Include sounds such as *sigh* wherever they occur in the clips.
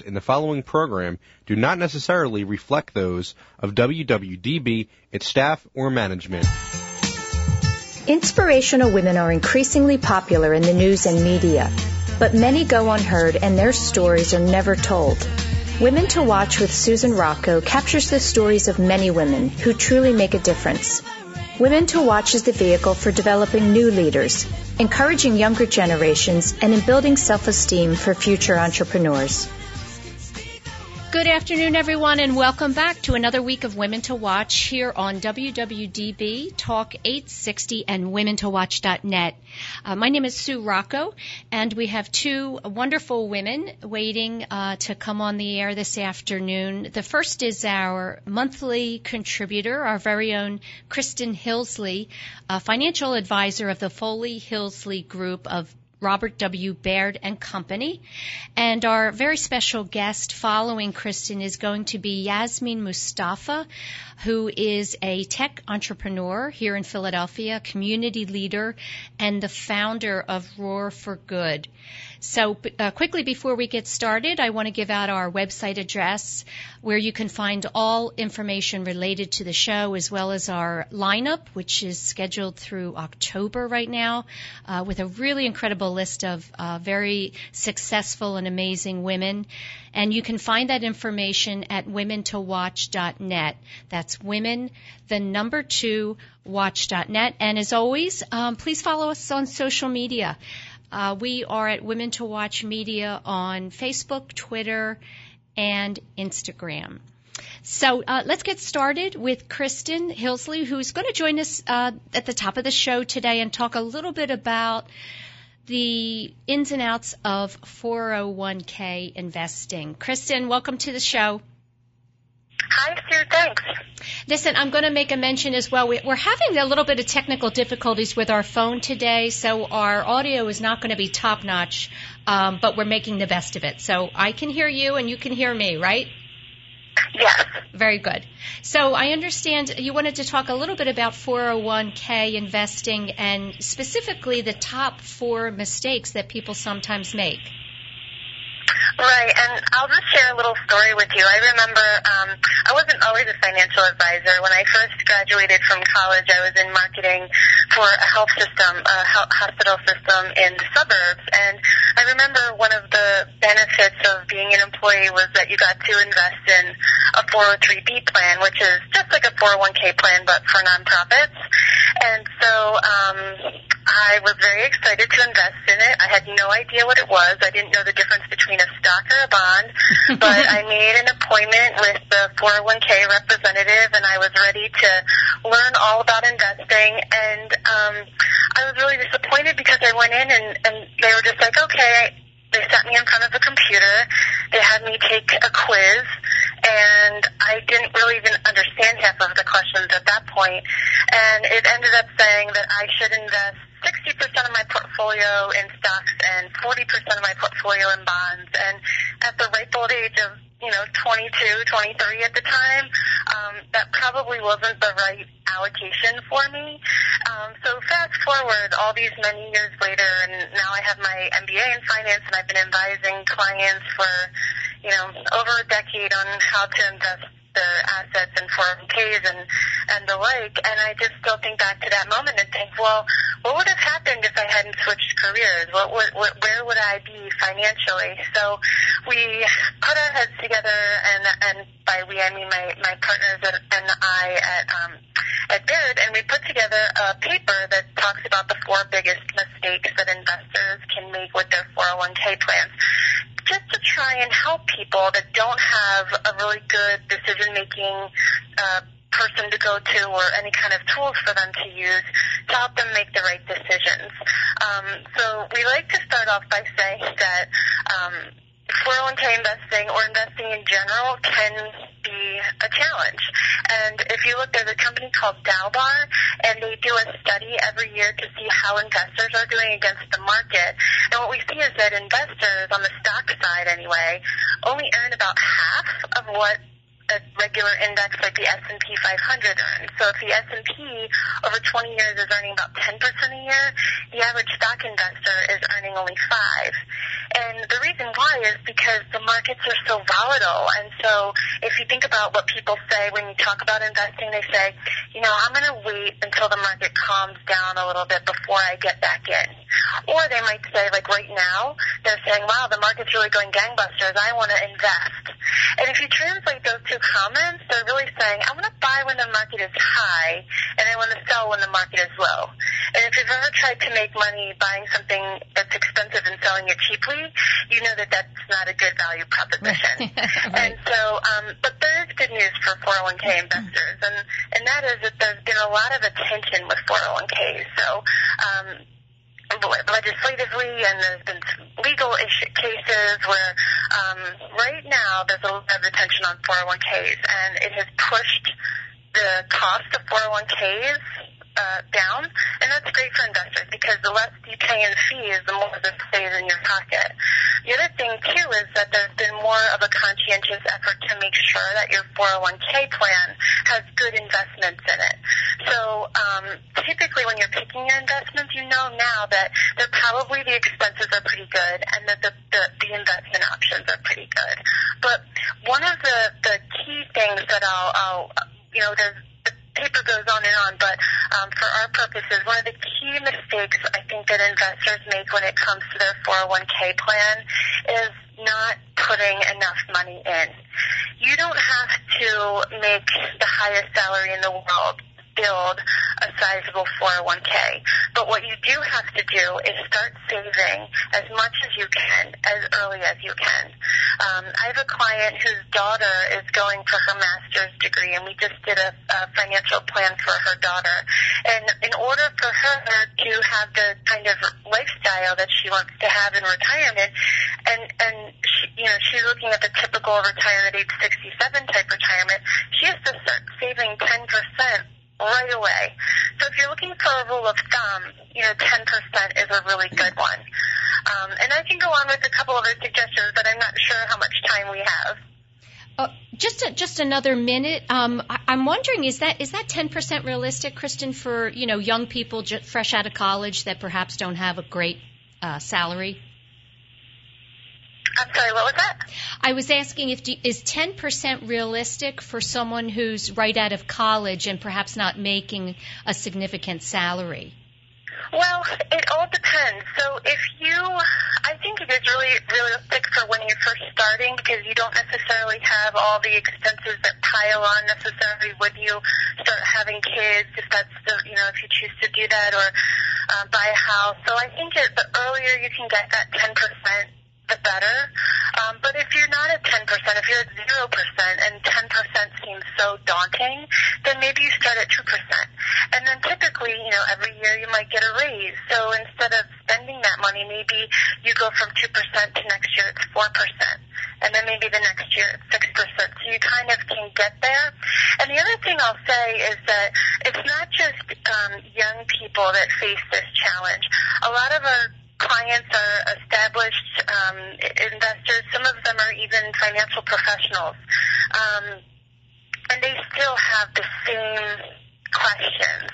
in the following program do not necessarily reflect those of WWDB, its staff, or management. Inspirational women are increasingly popular in the news and media, but many go unheard and their stories are never told. Women to Watch with Susan Rocco captures the stories of many women who truly make a difference. Women to Watch is the vehicle for developing new leaders, encouraging younger generations, and in building self-esteem for future entrepreneurs. Good afternoon, everyone, and welcome back to another week of Women to Watch here on WWDB Talk 860 and WomenToWatch.net. Uh, my name is Sue Rocco, and we have two wonderful women waiting uh, to come on the air this afternoon. The first is our monthly contributor, our very own Kristen Hillsley, financial advisor of the Foley Hillsley Group of Robert W. Baird and Company. And our very special guest following Kristen is going to be Yasmin Mustafa, who is a tech entrepreneur here in Philadelphia, community leader, and the founder of Roar for Good. So, uh, quickly before we get started, I want to give out our website address where you can find all information related to the show as well as our lineup, which is scheduled through October right now, uh, with a really incredible list of uh, very successful and amazing women. And you can find that information at womentowatch.net. That's women, the number two, watch.net. And as always, um, please follow us on social media. Uh, we are at Women to Watch Media on Facebook, Twitter, and Instagram. So uh, let's get started with Kristen Hillsley, who's going to join us uh, at the top of the show today and talk a little bit about the ins and outs of 401k investing. Kristen, welcome to the show. Hi, Sue. Thanks. Listen, I'm going to make a mention as well. We're having a little bit of technical difficulties with our phone today, so our audio is not going to be top notch, um, but we're making the best of it. So I can hear you and you can hear me, right? Yes. Very good. So I understand you wanted to talk a little bit about 401k investing and specifically the top four mistakes that people sometimes make. Right, and I'll just share a little story with you. I remember um, I wasn't always a financial advisor. When I first graduated from college, I was in marketing for a health system, a health hospital system in the suburbs. And I remember one of the benefits of being an employee was that you got to invest in a 403b plan, which is just like a 401k plan but for nonprofits. And so um, I was very excited to invest in it. I had no idea what it was. I didn't know the difference between a stock or a bond, *laughs* but I made an appointment with the 401k representative and I was ready to learn all about investing and um I was really disappointed because I went in and, and they were just like, okay, they sat me in front of a computer. They had me take a quiz, and I didn't really even understand half of the questions at that point. And it ended up saying that I should invest 60% of my portfolio in stocks and 40% of my portfolio in bonds. And at the ripe old age of, you know, 22, 23 at the time, um, that probably wasn't the right allocation for me. Um, so fast forward all these many years later, and now I have my MBA in finance, and I've been advising clients for, you know, over a decade on how to invest their assets and 401ks and and the like. And I just still think back to that moment and think, well, what would have happened if I hadn't switched careers? What would what, where would I be financially? So we put our heads together, and and by we I mean my my partners and, and I at um, at Baird, and we put together a paper that talks about the four biggest mistakes that investors can make with their 401k plans just to try and help people that don't have a really good decision making uh, person to go to or any kind of tools for them to use to help them make the right decisions. Um, so we like to start off by saying that um, 401k investing or investing in general can be a challenge. And if you look, there's a company called Dalbar, and they do a study every year to see how investors are doing against the market. And what we see is that investors, on the stock side anyway, only earn about half of what a regular index like the S&P 500 earns. So if the S&P over 20 years is earning about 10% a year, the average stock investor is earning only 5. And the reason why is because the markets are so volatile. And so if you think about what people say when you talk about investing, they say, you know, I'm going to wait until the market calms down a little bit before I get back in. Or they might say, like right now, they're saying, wow, the market's really going gangbusters. I want to invest. And if you translate those two comments, they're really saying, I want to buy when the market is high and I want to sell when the market is low. And if you've ever tried to make money buying something that's expensive and selling it cheaply, you know that that's not a good value proposition. *laughs* right. And so, um, but there is good news for 401k investors, and and that is that there's been a lot of attention with 401ks. So. Um, legislatively and there's been legal issue cases where um, right now there's a lot of attention on 401ks and it has pushed the cost of 401ks uh, down, and that's great for investors because the less you pay in fees, the more that stays in your pocket. The other thing too is that there's been more of a conscientious effort to make sure that your 401k plan has good investments in it. So um, typically, when you're picking your investments, you know now that they're probably the expenses are pretty good, and that the the, the investment options are pretty good. But one of the the key things that I'll, I'll you know, there's paper goes on and on, but um, for our purposes, one of the key mistakes I think that investors make when it comes to their 401k plan is not putting enough money in. You don't have to make the highest salary in the world build a sizable 401k. But what you do have to do is start saving as much as you can, as early as you can. Um, I have a client whose daughter is going for her master's degree, and we just did a, a financial plan for her daughter. And in order for her to have the kind of lifestyle that she wants to have in retirement, and and she, you know she's looking at the typical retirement age 67 type retirement, she has to start saving 10 percent right away. So if you're looking for a rule of thumb, you know, 10% is a really good one. Um, and I can go on with a couple other suggestions, but I'm not sure how much time we have. Uh, just a, just another minute. Um, I, I'm wondering is that is that 10% realistic, Kristen, for you know young people just fresh out of college that perhaps don't have a great uh, salary? I'm sorry, what was that? I was asking if is 10% realistic for someone who's right out of college and perhaps not making a significant salary? Well, it all depends. So if you, I think it is really realistic for when you're first starting because you don't necessarily have all the expenses that pile on necessarily when you start having kids, if that's the, you know, if you choose to do that or uh, buy a house. So I think it, the earlier you can get that 10%, the better. Um, but if you're not at 10%, if you're at 0% and 10% seems so daunting, then maybe you start at 2%. And then typically, you know, every year you might get a raise. So instead of spending that money, maybe you go from 2% to next year it's 4%. And then maybe the next year it's 6%. So you kind of can get there. And the other thing I'll say is that it's not just um, young people that face this challenge. A lot of our clients are established um, investors. Some of them are even financial professionals. Um, and they still have the same questions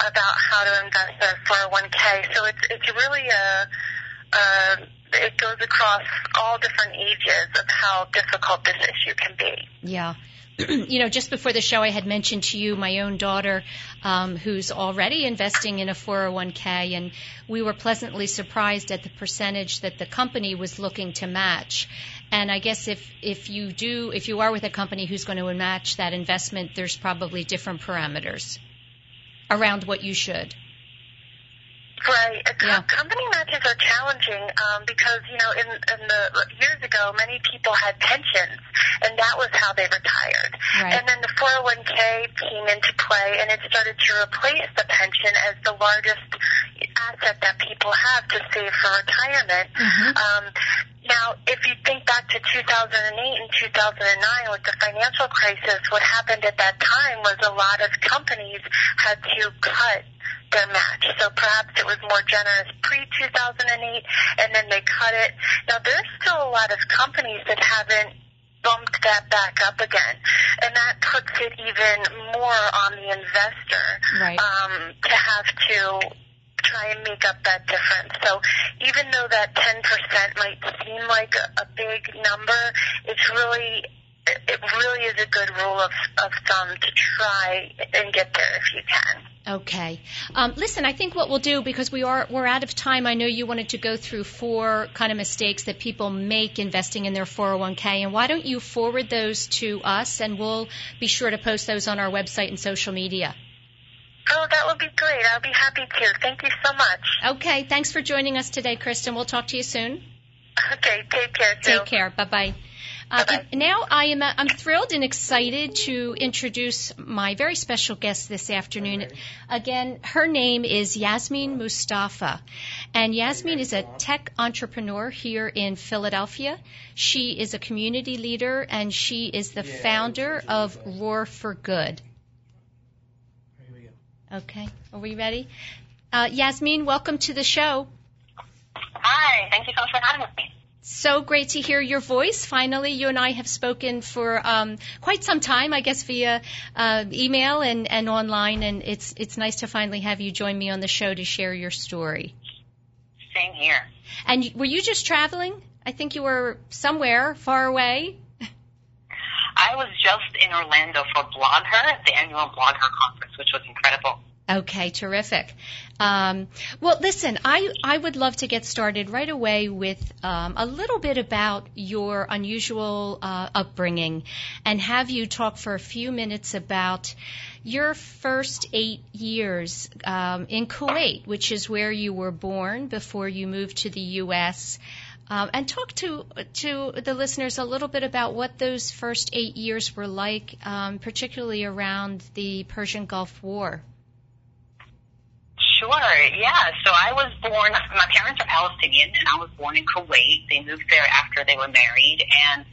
about how to invest their 401k. So it's it's really a, a it goes across all different ages of how difficult this issue can be. Yeah. *clears throat* you know, just before the show, I had mentioned to you my own daughter, um, who's already investing in a 401k, and we were pleasantly surprised at the percentage that the company was looking to match. And I guess if if you do, if you are with a company who's going to match that investment, there's probably different parameters around what you should. Right. Yeah. Company matches are challenging um, because you know in, in the years ago many people had pensions and that was how they retired. Right. And then the 401k came into play and it started to replace the pension as the largest asset that people have to save for retirement. Mhm. Um, now, if you think back to 2008 and 2009 with the financial crisis, what happened at that time was a lot of companies had to cut their match. So perhaps it was more generous pre-2008 and then they cut it. Now, there's still a lot of companies that haven't bumped that back up again. And that puts it even more on the investor Right. um, to have to try and make up that difference. So even though that 10% might seem like a, big number, it's really it it really is a good rule of, of thumb to try and get there if you can. Okay. Um, listen, I think what we'll do because we are we're out of time. I know you wanted to go through four kind of mistakes that people make investing in their 401k, and why don't you forward those to us, and we'll be sure to post those on our website and social media. Oh, that would be great. I'll be happy to. Thank you so much. Okay. Thanks for joining us today, Kristen. We'll talk to you soon. Okay, take care, too. Take care. Bye bye. Uh, Bye-bye. now I am uh, I'm thrilled and excited to introduce my very special guest this afternoon. Again, her name is Yasmin Mustafa, and Yasmin is a tech entrepreneur here in Philadelphia. She is a community leader and she is the founder of Roar for Good. Okay, are we ready? Uh, Yasmin, welcome to the show. Hi, thank you so much for having me. So great to hear your voice. Finally, you and I have spoken for um, quite some time, I guess, via uh, email and, and online, and it's it's nice to finally have you join me on the show to share your story. Same here. And were you just traveling? I think you were somewhere far away. I was just in Orlando for BlogHer, the annual BlogHer conference, which was incredible. Okay, terrific. Um, well, listen, I, I would love to get started right away with um, a little bit about your unusual uh, upbringing and have you talk for a few minutes about your first eight years um, in Kuwait, which is where you were born before you moved to the U.S. Um, and talk to to the listeners a little bit about what those first eight years were like, um, particularly around the Persian Gulf War. Sure, yeah. So I was born, my parents are Palestinian, and I was born in Kuwait. They moved there after they were married. And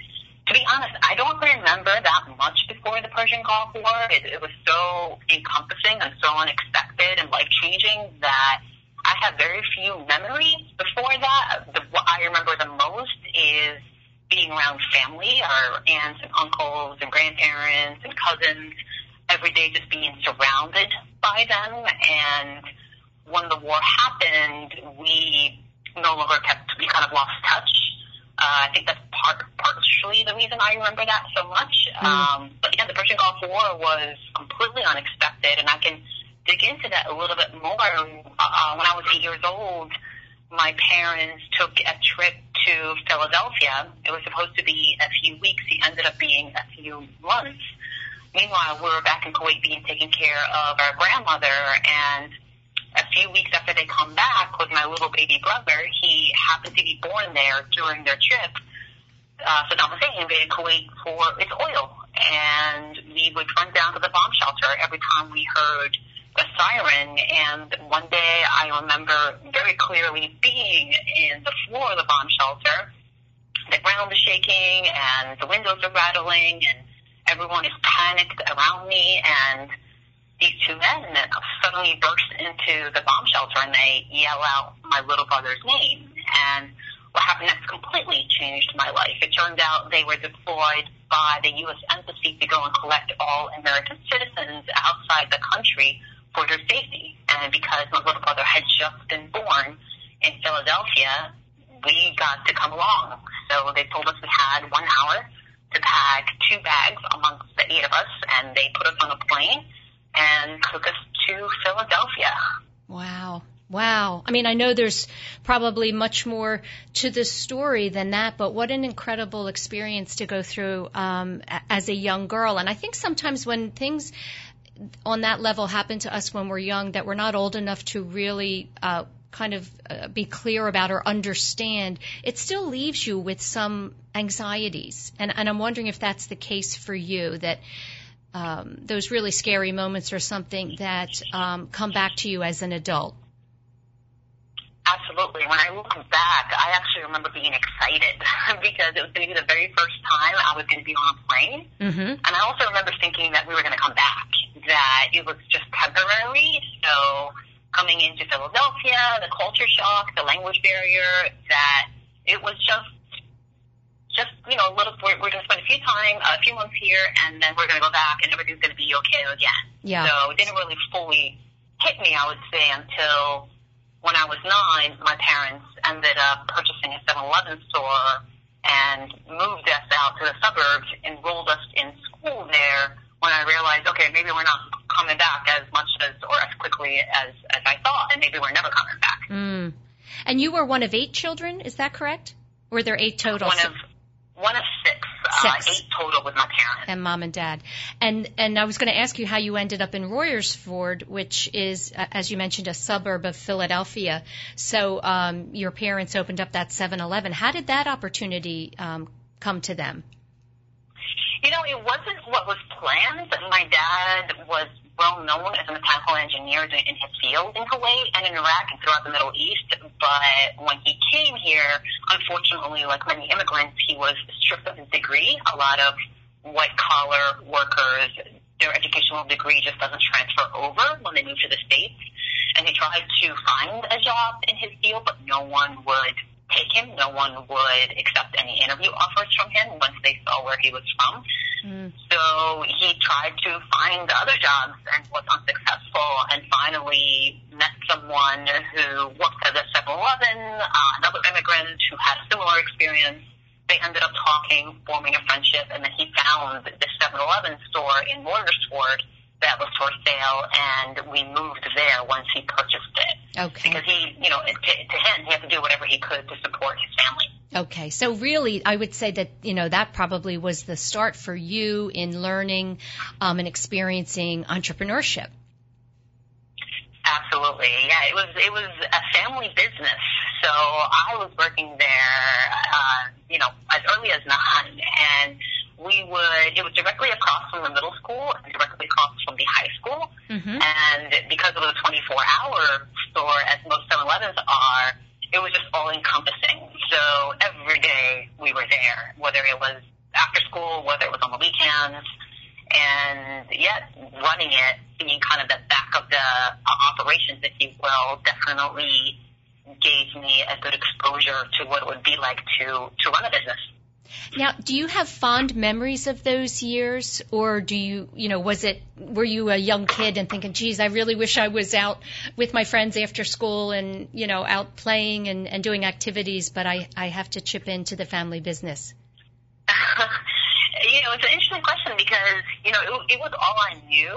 to be honest, I don't remember that much before the Persian Gulf War. It, it was so encompassing and so unexpected and life changing that I have very few memories before that. The, what I remember the most is being around family, our aunts and uncles and grandparents and cousins, every day just being surrounded by them. And when the war happened, we no longer kept, we kind of lost touch. Uh, I think that's part, partially the reason I remember that so much. Um, but yeah, the Persian Gulf War was completely unexpected, and I can dig into that a little bit more. Uh, when I was eight years old, my parents took a trip to Philadelphia. It was supposed to be a few weeks. It ended up being a few months. Meanwhile, we were back in Kuwait being taken care of our grandmother, and a few weeks after they come back with my little baby brother, he happened to be born there during their trip. Uh, Saddam Hussein invaded Kuwait for its oil, and we would run down to the bomb shelter every time we heard the siren. And one day, I remember very clearly being in the floor of the bomb shelter. The ground is shaking, and the windows are rattling, and everyone is panicked around me, and these two men suddenly burst into the bomb shelter and they yell out my little brother's name. And what happened next completely changed my life. It turned out they were deployed by the U.S. Embassy to go and collect all American citizens outside the country for their safety. And because my little brother had just been born in Philadelphia, we got to come along. So they told us we had one hour to pack two bags amongst the eight of us, and they put us on a plane and took us to Philadelphia. Wow. Wow. I mean, I know there's probably much more to this story than that, but what an incredible experience to go through um, as a young girl. And I think sometimes when things on that level happen to us when we're young, that we're not old enough to really uh, kind of uh, be clear about or understand, it still leaves you with some anxieties. And, and I'm wondering if that's the case for you, that um, those really scary moments are something that um, come back to you as an adult. Absolutely. When I look back, I actually remember being excited *laughs* because it was going to be the very first time I was going to be on a plane. Mm-hmm. And I also remember thinking that we were going to come back, that it was just temporary. So coming into Philadelphia, the culture shock, the language barrier, that it was just just you know, a little. We're, we're going to spend a few time, a few months here, and then we're going to go back, and everything's going to be okay again. Yeah. So it didn't really fully hit me, I would say, until when I was nine, my parents ended up purchasing a 7-Eleven store and moved us out to the suburbs, enrolled us in school there. When I realized, okay, maybe we're not coming back as much as or as quickly as as I thought, and maybe we're never coming back. Mm. And you were one of eight children, is that correct? Were there eight total? One of one of six. Uh, eight total with my parents. and mom and dad. And and I was going to ask you how you ended up in Royersford, which is, uh, as you mentioned, a suburb of Philadelphia. So um, your parents opened up that 7-Eleven. How did that opportunity um, come to them? You know, it wasn't what was planned. My dad was well known as a mechanical engineer in his field in Kuwait and in Iraq and throughout the Middle East. But when he came here, unfortunately, like many immigrants, he was stripped of his degree. A lot of white collar workers, their educational degree just doesn't transfer over when they move to the States. And he tried to find a job in his field, but no one would take him. No one would accept any interview offers from him once they saw where he was from. Mm. So he tried to find other jobs and was unsuccessful and finally met someone who worked at a 7-Eleven, uh, another immigrant who had a similar experience. They ended up talking, forming a friendship, and then he found this 7-Eleven store in Royersford that was for sale, and we moved there once he purchased it. Okay. Because he, you know, to, to him, he had to do whatever he could to support his family. Okay, so really, I would say that you know that probably was the start for you in learning um, and experiencing entrepreneurship. Absolutely, yeah. It was it was a family business, so I was working there, uh, you know, as early as nine, and we would. It was directly across from the middle school and directly across from the high school, Mm-hmm. and because it was a 24-hour store, as most 7-Elevens are, it was just all encompassing. So every day we were there, whether it was after school, whether it was on the weekends, and yet running it, being kind of the back of the uh, operations, if you will, definitely gave me a good exposure to what it would be like to to run a business. Now, do you have fond memories of those years, or do you, you know, was it, were you a young kid and thinking, geez, I really wish I was out with my friends after school and, you know, out playing and, and doing activities, but I, I have to chip into the family business? *laughs* you know, it's an interesting question because you know it, it was all I knew,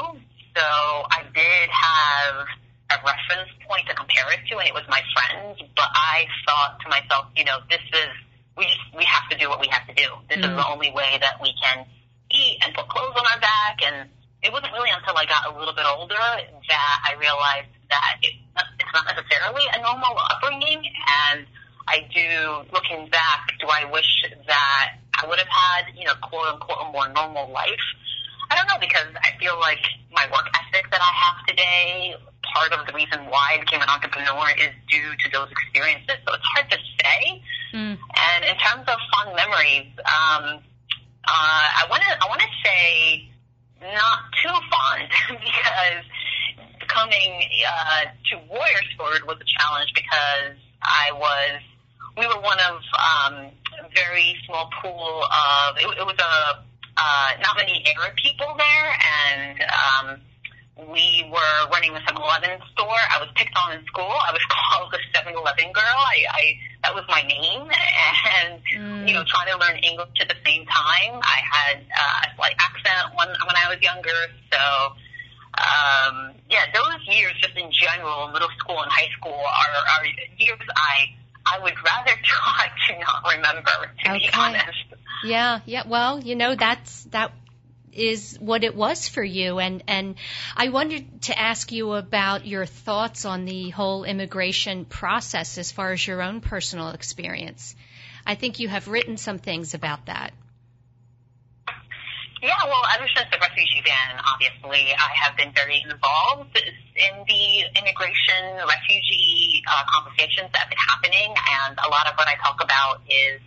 so I did have a reference point to compare it to, and it was my friends. But I thought to myself, you know, this is we just we have to do what we have to do. This is Mm. the only way that we can eat and put clothes on our back. And it wasn't really until I got a little bit older that I realized that it, it's not necessarily a normal upbringing. And I do, looking back, do I wish that I would have had, you know, quote unquote, a more normal life? I don't know because I feel like my work ethic that I have today, part of the reason why I became an entrepreneur is due to those experiences. So it's hard to say. Mm. And in terms of fond memories, um, uh, I want to I want to say not too fond *laughs* because coming uh, to Royersford was a challenge because I was we were one of um, very small pool of. It, it was a uh, not many Arab people there, and um, we were running a 7-Eleven store. I was picked on in school. I was *laughs* called the 7-Eleven girl. I, I that was my name, *laughs* and mm. you know, trying to learn English at the same time. I had uh, a slight accent when when I was younger, so. Um, yeah, those years, just in general, middle school and high school, are, are years I I would rather *laughs* try to not remember, to okay. be honest. Yeah, yeah. Well, you know, that's that is what it was for you. And, and I wanted to ask you about your thoughts on the whole immigration process as far as your own personal experience. I think you have written some things about that. Yeah, well, ever since the refugee ban, obviously, I have been very involved in the immigration refugee uh, conversations that have been happening, and a lot of what I talk about is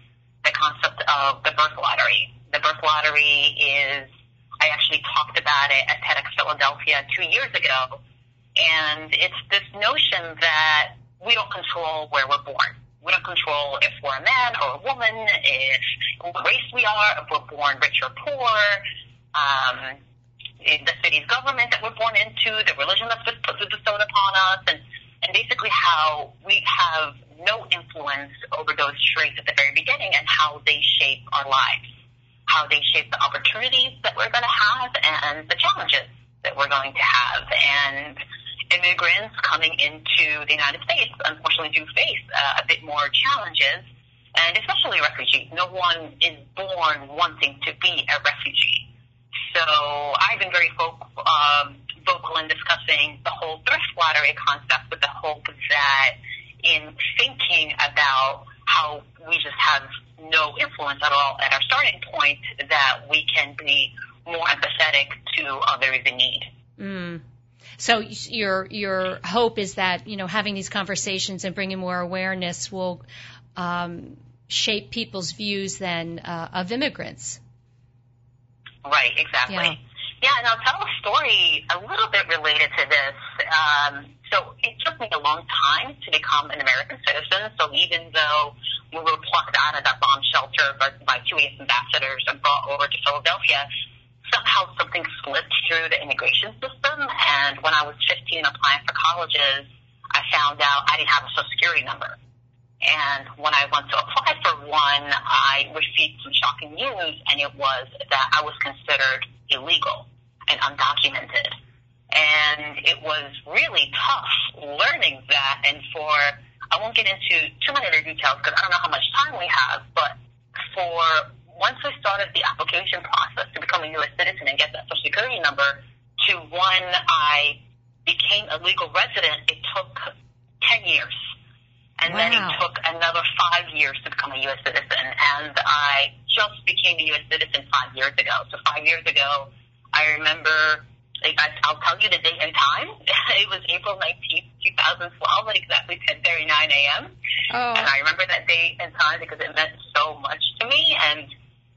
the concept of the birth lottery. The birth lottery is I actually talked about it at TEDx Philadelphia two years ago. And it's this notion that we don't control where we're born. We don't control if we're a man or a woman, if what race we are, if we're born rich or poor, um, the city's government that we're born into, the religion that's bestowed upon us, and, and basically how we have no influence over those traits at the very beginning and how they shape our lives how they shape the opportunities that we're going to have and the challenges that we're going to have. And immigrants coming into the United States, unfortunately, do face uh, a bit more challenges, and especially refugees. No one is born wanting to be a refugee. So I've been very vocal, um, vocal in discussing the whole thrift lottery concept with the hope that in thinking about how we just have no influence at all at our starting point, that we can be more empathetic to others in need. Mm. So your your hope is that you know having these conversations and bringing more awareness will um, shape people's views then uh, of immigrants. Right. Exactly. Yeah. yeah. and I'll tell a story a little bit related to this. Um, so it took me a long time to become an American citizen. So even though we were plucked out of that bomb shelter by, by two U.S. ambassadors and brought over to Philadelphia, somehow something slipped through the immigration system. And when I was 15 applying for colleges, I found out I didn't have a social security number. And when I went to apply for one, I received some shocking news, and it was that I was considered illegal and undocumented. And it was really tough learning that. And for, I won't get into too many other details because I don't know how much time we have, but for once we started the application process to become a U.S. citizen and get that social security number to when I became a legal resident, it took 10 years. And wow. then it took another five years to become a U.S. citizen. And I just became a U.S. citizen five years ago. So five years ago, I remember like I, I'll tell you the date and time. *laughs* it was April 19th, 2012 at exactly 10:39 a.m. Oh. And I remember that date and time because it meant so much to me. And,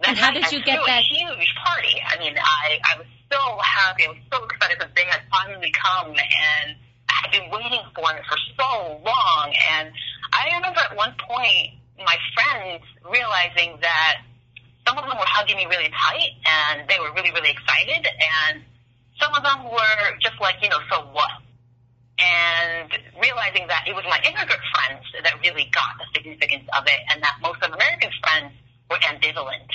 and how did you get that? Huge party. I mean, I I was so happy. I was so excited because they had finally come, and I had been waiting for it for so long. And I remember at one point my friends realizing that some of them were hugging me really tight, and they were really really excited and some of them were just like, you know, so what? And realizing that it was my immigrant friends that really got the significance of it and that most of American friends were ambivalent.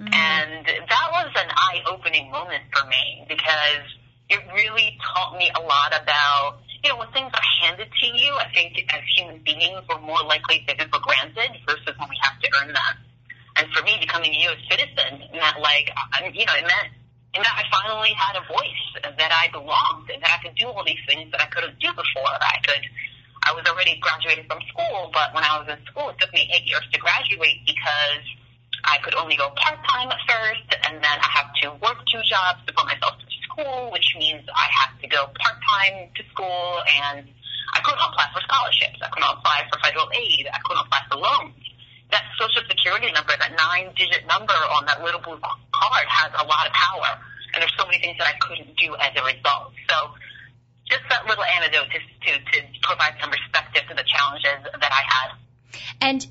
Mm-hmm. And that was an eye-opening moment for me because it really taught me a lot about, you know, when things are handed to you, I think as human beings, we're more likely to take them for granted versus when we have to earn them. And for me, becoming a U.S. citizen meant like, you know, it meant and that I finally had a voice, that I belonged, and that I could do all these things that I couldn't do before. I could, I was already graduated from school, but when I was in school, it took me eight years to graduate because I could only go part time at first, and then I had to work two jobs to put myself through school, which means I had to go part time to school, and I couldn't apply for scholarships. I couldn't apply for federal aid. I couldn't apply for loans that social security number, that nine digit number on that little blue card has a lot of power. And there's so many things that I couldn't do as a result. So just that little anecdote to, to, to provide some perspective to the challenges that I had. And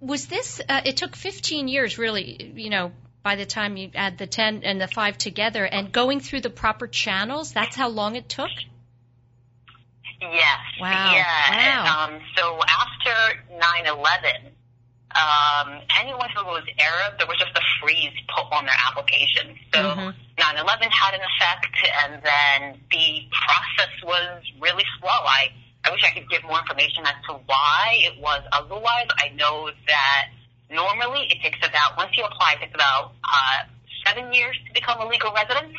was this? Uh, it took 15 years, really. You know, by the time you add the 10 and the five together, and going through the proper channels. That's how long it took. Yes. Wow. Yeah. Wow. Um, so after 9/11, um, anyone who was Arab, there was just a freeze put on their application. So Mhm. 9/11 had an effect, and then the process was really slow. I I wish I could give more information as to why it was otherwise. I know that normally it takes about once you apply, it takes about uh, seven years to become a legal resident.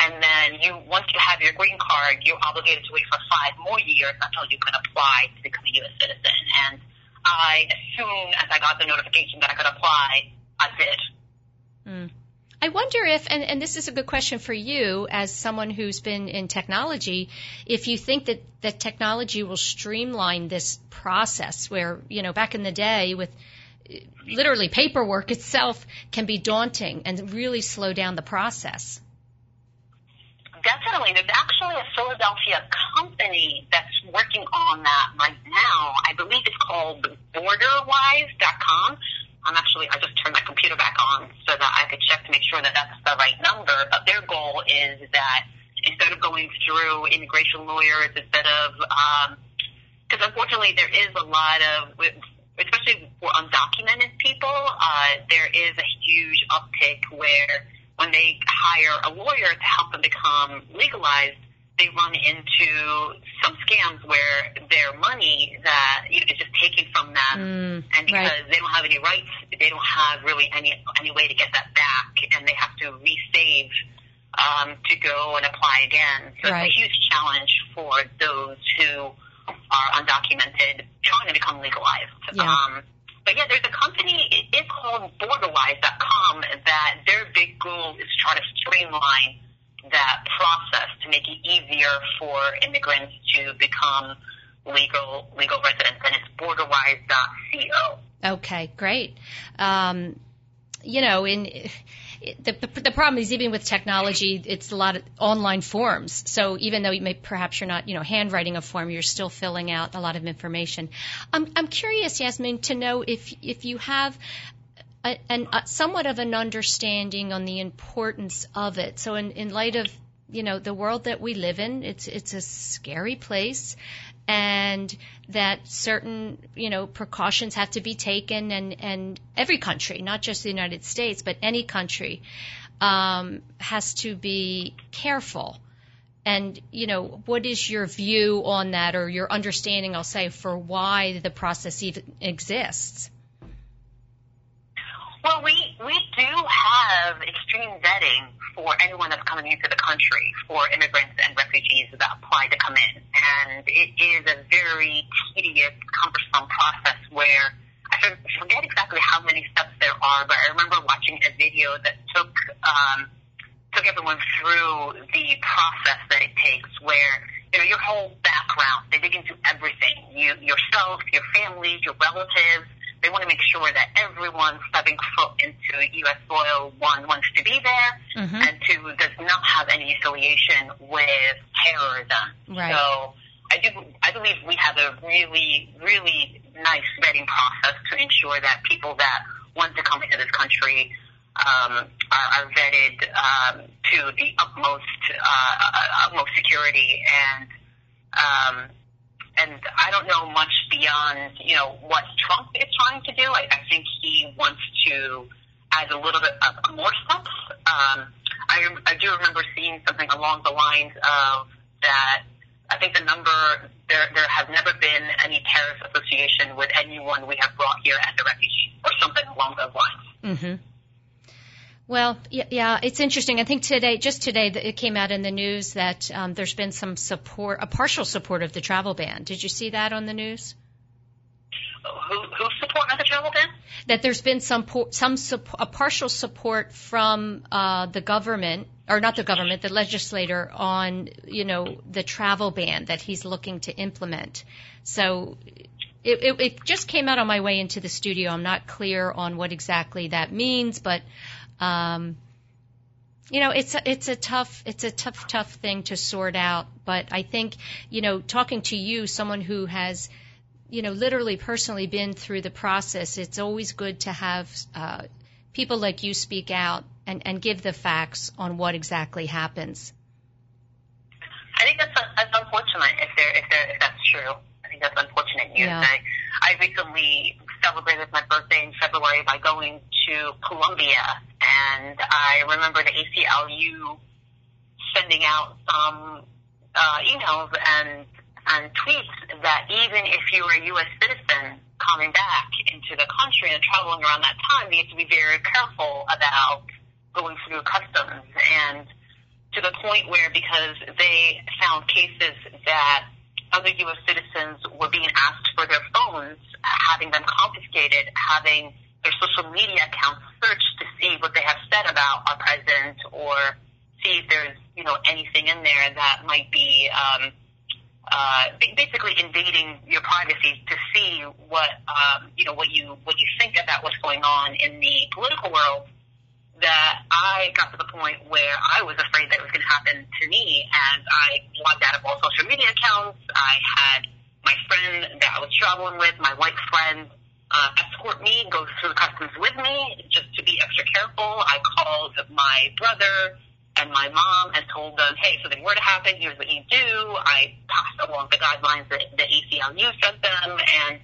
And then you, once you have your green card, you're obligated to wait for five more years until you can apply to become a U.S. citizen. And I, as soon as I got the notification that I could apply, I did. Mm. I wonder if, and, and this is a good question for you as someone who's been in technology, if you think that, that technology will streamline this process where, you know, back in the day with literally paperwork itself can be daunting and really slow down the process. Definitely. There's actually a Philadelphia company that's working on that right now. I believe it's called borderwise.com. I'm actually, I just turned my computer back on so that I could check to make sure that that's the right number. But their goal is that instead of going through immigration lawyers, instead of, because unfortunately there is a lot of, especially for undocumented people, uh, there is a huge uptick where when they hire a lawyer to help them become legalized, they run into some scams where their money that you know, is just taken from them, Mm, and because right. they don't have any rights, they don't have really any any way to get that back, and they have to resave um, to go and apply again. So Right. it's a huge challenge for those who are undocumented trying to become legalized. Yeah. Um, but yeah, there's a company, it's called Borderwise.com, that their big goal is try to streamline that process to make it easier for immigrants to become legal legal residents, and it's borderwise.co. Okay, great. Um, you know, in the, the the problem is even with technology, it's a lot of online forms. So even though you may perhaps you're not, you know, handwriting a form, you're still filling out a lot of information. I'm I'm curious, Yasmin, to know if if you have a, an, a, somewhat of an understanding on the importance of it. So in in light of you know the world that we live in, it's it's a scary place and that certain you know precautions have to be taken and and every country not just the United States but any country um, has to be careful. And you know what is your view on that or your understanding I'll say for why the process even exists Well, we we do have extreme vetting for anyone that's coming into the country for immigrants and refugees that apply to come in, and it is a very tedious, cumbersome process where I forget exactly how many steps there are, but I remember watching a video that took um, took everyone through the process that it takes, where you know your whole background, they dig into everything, you yourself, your family, your relatives. They want to make sure that everyone stepping foot into U.S. soil, one, wants to be there, Mhm. and two, does not have any affiliation with terrorism. Right. So I do, I believe we have a really, really nice vetting process to ensure that people that want to come into this country um, are, are vetted um, to the utmost, uh, utmost security and um, and I don't know much beyond, you know, what Trump is trying to do. I, I think he wants to add a little bit of more steps. Um, I, I do remember seeing something along the lines of that. I think the number there there have never been any terrorist association with anyone we have brought here as a refugee or something along those lines. Mm-hmm. Well, yeah, yeah, it's interesting. I think today, just today, it came out in the news that um, there's been some support, a partial support of the travel ban. Did you see that on the news? Who who support the travel ban? That there's been some some a partial support from uh, the government, or not the government, the legislator on you know the travel ban that he's looking to implement. So it, it, it just came out on my way into the studio. I'm not clear on what exactly that means, but um, you know, it's a, it's a tough it's a tough tough thing to sort out. But I think you know, talking to you, someone who has you know, literally personally been through the process, it's always good to have uh, people like you speak out and, and give the facts on what exactly happens. I think that's, that's unfortunate if, there, if, there, if that's true. I think that's unfortunate news. Yeah. I, I recently celebrated my birthday in February by going to Colombia, and I remember the ACLU sending out some uh, emails and and tweets that even if you were a U.S. citizen coming back into the country and traveling around that time, you have to be very careful about going through customs and to the point where because they found cases that other U.S. citizens were being asked for their phones, having them confiscated, having their social media accounts searched to see what they have said about our president or see if there's, you know, anything in there that might be, um, uh, basically invading your privacy to see what, um, you know, what you, what you think about what's going on in the political world that I got to the point where I was afraid that it was going to happen to me, and I logged out of all social media accounts. I had my friend that I was traveling with, my white friend, uh, escort me, go through the customs with me, just to be extra careful. I called my brother and my mom and told them, hey, if something were to happen, here's what you do. I passed along the guidelines that the ACLU sent them, and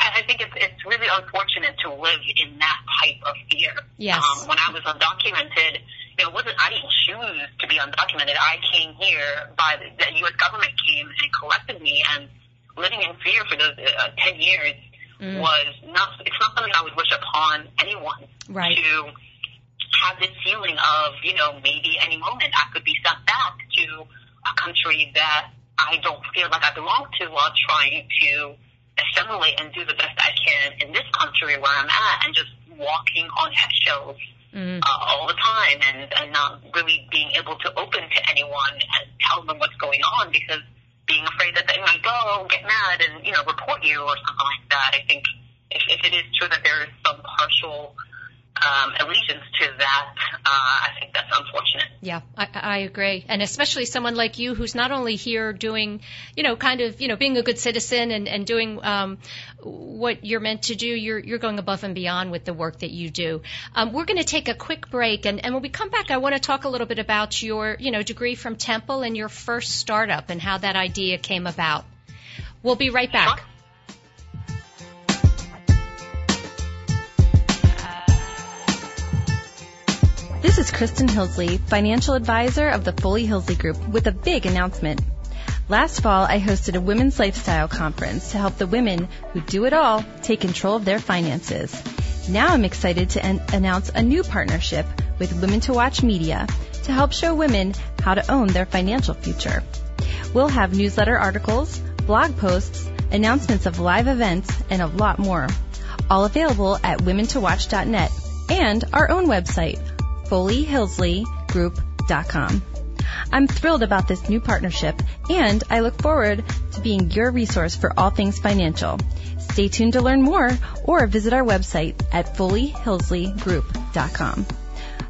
I, I think it's, it's really unfortunate to live in that type of fear. Yes. Um, when I was undocumented, you know, it wasn't, I didn't choose to be undocumented. I came here by the, the U.S. government came and collected me and living in fear for those uh, 10 years Mm. was not, it's not something I would wish upon anyone Right. to have this feeling of, you know, maybe any moment I could be sent back to a country that I don't feel like I belong to while trying to assimilate and do the best I can in this country where I'm at and just walking on eggshells Mm. uh, all the time and, and not really being able to open to anyone and tell them what's going on because being afraid that they might go get mad and, you know, report you or something like that. I think if, if it is true that there is some partial um, allegiance to that, uh, I think that's unfortunate. Yeah, I, I agree, and especially someone like you who's not only here doing, you know, kind of, you know, being a good citizen and and doing um, what you're meant to do. You're you're going above and beyond with the work that you do. Um, we're going to take a quick break, and and when we come back, I want to talk a little bit about your, you know, degree from Temple and your first startup and how that idea came about. We'll be right back. This is Kristen Hillsley, financial advisor of the Foley Hillsley Group, with a big announcement. Last fall, I hosted a women's lifestyle conference to help the women who do it all take control of their finances. Now I'm excited to an- announce a new partnership with Women to Watch Media to help show women how to own their financial future. We'll have newsletter articles, blog posts, announcements of live events, and a lot more. All available at womentowatch.net and our own website, FoleyHillsleyGroup.com. I'm thrilled about this new partnership and I look forward to being your resource for all things financial. Stay tuned to learn more or visit our website at FoleyHillsleyGroup.com.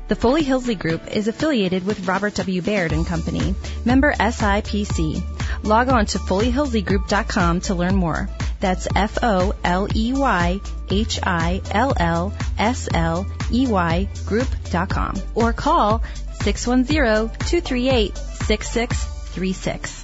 The Foley Hillsley Group is affiliated with Robert W. Baird and Company, member SIPC. Log on to FoleyHillsleyGroup.com to learn more. That's F-O-L-E-Y-H-I-L-L-S-L-E-Y group.com or call 610-238-6636.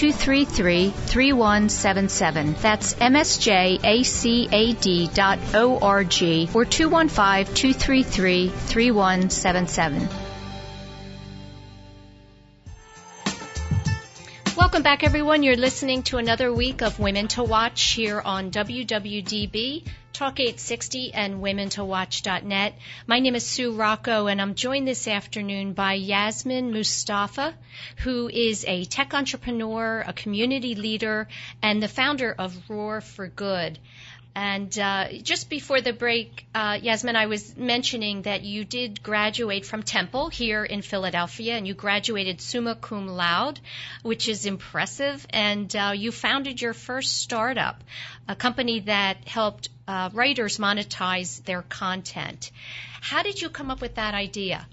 215-233-3177. That's msjacad.org or 215-233-3177. Welcome back, everyone. You're listening to another week of Women to Watch here on WWDB, Talk 860, and WomenToWatch.net. My name is Sue Rocco, and I'm joined this afternoon by Yasmin Mustafa, who is a tech entrepreneur, a community leader, and the founder of Roar for Good. And uh, just before the break, uh, Yasmin, I was mentioning that you did graduate from Temple here in Philadelphia, and you graduated summa cum laude, which is impressive. And uh, you founded your first startup, a company that helped uh, writers monetize their content. How did you come up with that idea?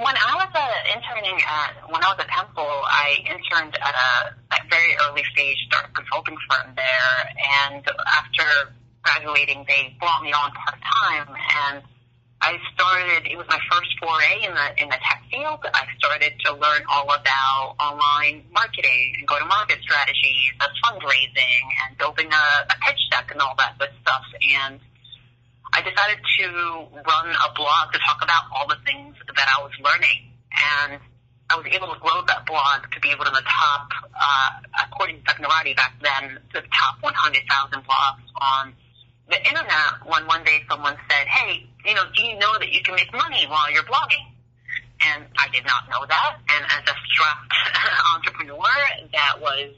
When I was uh, interning at, when I was at Temple, I interned at a, a very early stage startup consulting firm there, and after graduating, they brought me on part time, and I started. It was my first foray in the in the tech field. I started to learn all about online marketing and go to market strategies, and fundraising, and building a, a pitch deck and all that good stuff, and I decided to run a blog to talk about all the things that I was learning. And I was able to grow that blog to be able to the top, uh, according to Technorati back then, the top 100,000 blogs on the internet when one day someone said, hey, you know, do you know that you can make money while you're blogging? And I did not know that. And as a strapped *laughs* entrepreneur that was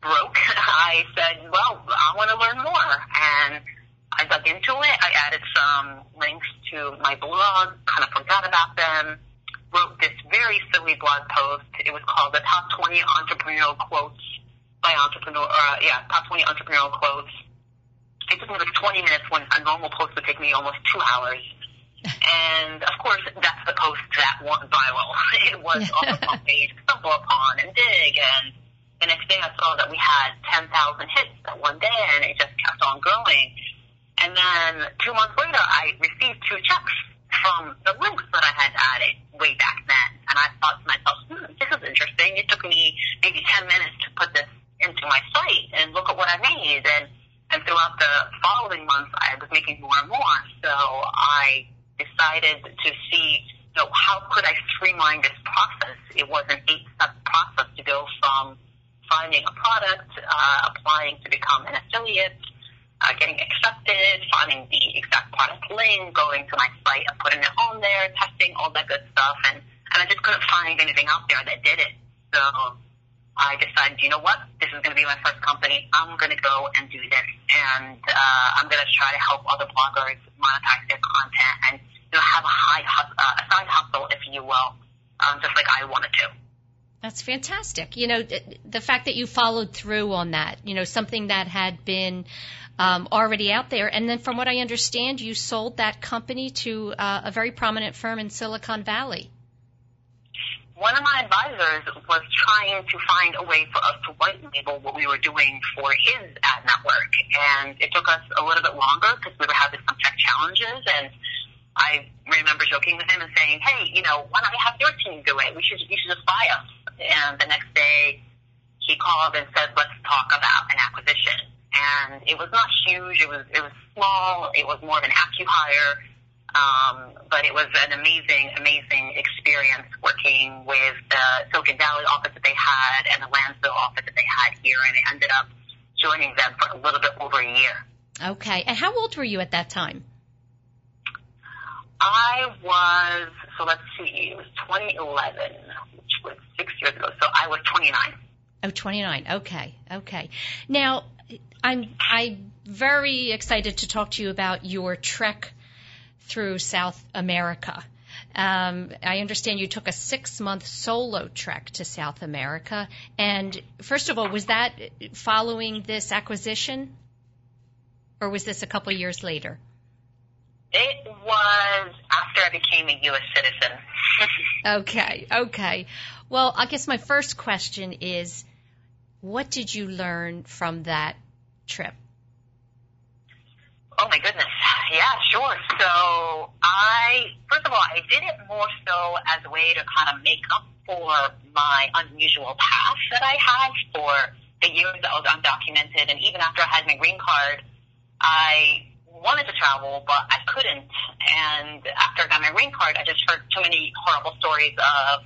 broke, *laughs* I said, well, I want to learn more. And I dug into it. I added some links to my blog, kind of forgot about them, wrote this very silly blog post. It was called the top 20 entrepreneurial quotes by entrepreneur, uh, yeah, top 20 entrepreneurial quotes. It took me like 20 minutes when a normal post would take me almost two hours. *laughs* And of course, that's the post that went viral. *laughs* It was on the front page, StumbleUpon and Digg. And the next day I saw that we had 10,000 hits that one day and it just kept on growing. And then two months later, I received two checks from the links that I had added way back then. And I thought to myself, hmm, this is interesting. It took me maybe 10 minutes to put this into my site and look at what I made. And, and throughout the following months, I was making more and more. So I decided to see, you know, how could I streamline this process? It was an eight-step process to go from finding a product, uh, applying to become an affiliate, uh, getting accepted, finding the exact product link, going to my site and putting it on there, testing all that good stuff, and, and I just couldn't find anything out there that did it. So I decided, you know what, this is going to be my first company. I'm going to go and do this, and uh, I'm going to try to help other bloggers monetize their content and you know have a high uh, a side hustle, if you will, um, just like I wanted to. That's fantastic. You know, the fact that you followed through on that, you know, something that had been um, already out there. And then, from what I understand, you sold that company to uh, a very prominent firm in Silicon Valley. One of my advisors was trying to find a way for us to white label what we were doing for his ad network, and it took us a little bit longer because we were having some tech challenges. And I remember joking with him and saying, "Hey, you know, why don't we have your team do it? We should, you should just buy us." And the next day, he called and said, "Let's talk about an acquisition." And it was not huge. It was it was small. It was more of an acqui-hire, um, but it was an amazing, amazing experience working with the Silicon Valley office that they had and the Lansville office that they had here, and I ended up joining them for a little bit over a year. Okay, and how old were you at that time? I was so let's see, it was 2011, which was six years ago. So I was 29. Oh, 29. Okay, okay. Now, I'm I'm very excited to talk to you about your trek through South America. Um, I understand you took a six month solo trek to South America. And first of all, was that following this acquisition? Or was this a couple years later? It was after I became a U.S. citizen. *laughs* okay, okay. Well, I guess my first question is what did you learn from that trip? Oh my goodness. Yeah, sure. So I, first of all, I did it more so as a way to kind of make up for my unusual past that I had for the years that I was undocumented. And even after I had my green card, I wanted to travel, but I couldn't. And after I got my green card, I just heard too many horrible stories of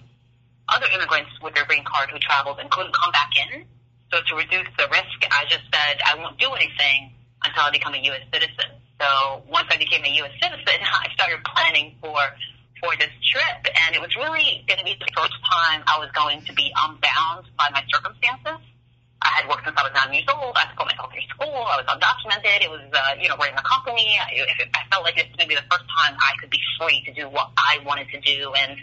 other immigrants with their green card who traveled and couldn't come back in. So to reduce the risk, I just said I won't do anything until I become a U.S. citizen. So once I became a U.S. citizen, *laughs* I started planning for for this trip, and it was really going to be the first time I was going to be unbound by my circumstances. I had worked since I was nine years old. I put myself through school. I was undocumented. It was, uh, you know, running a company. I, I felt like it was going to be the first time I could be free to do what I wanted to do, and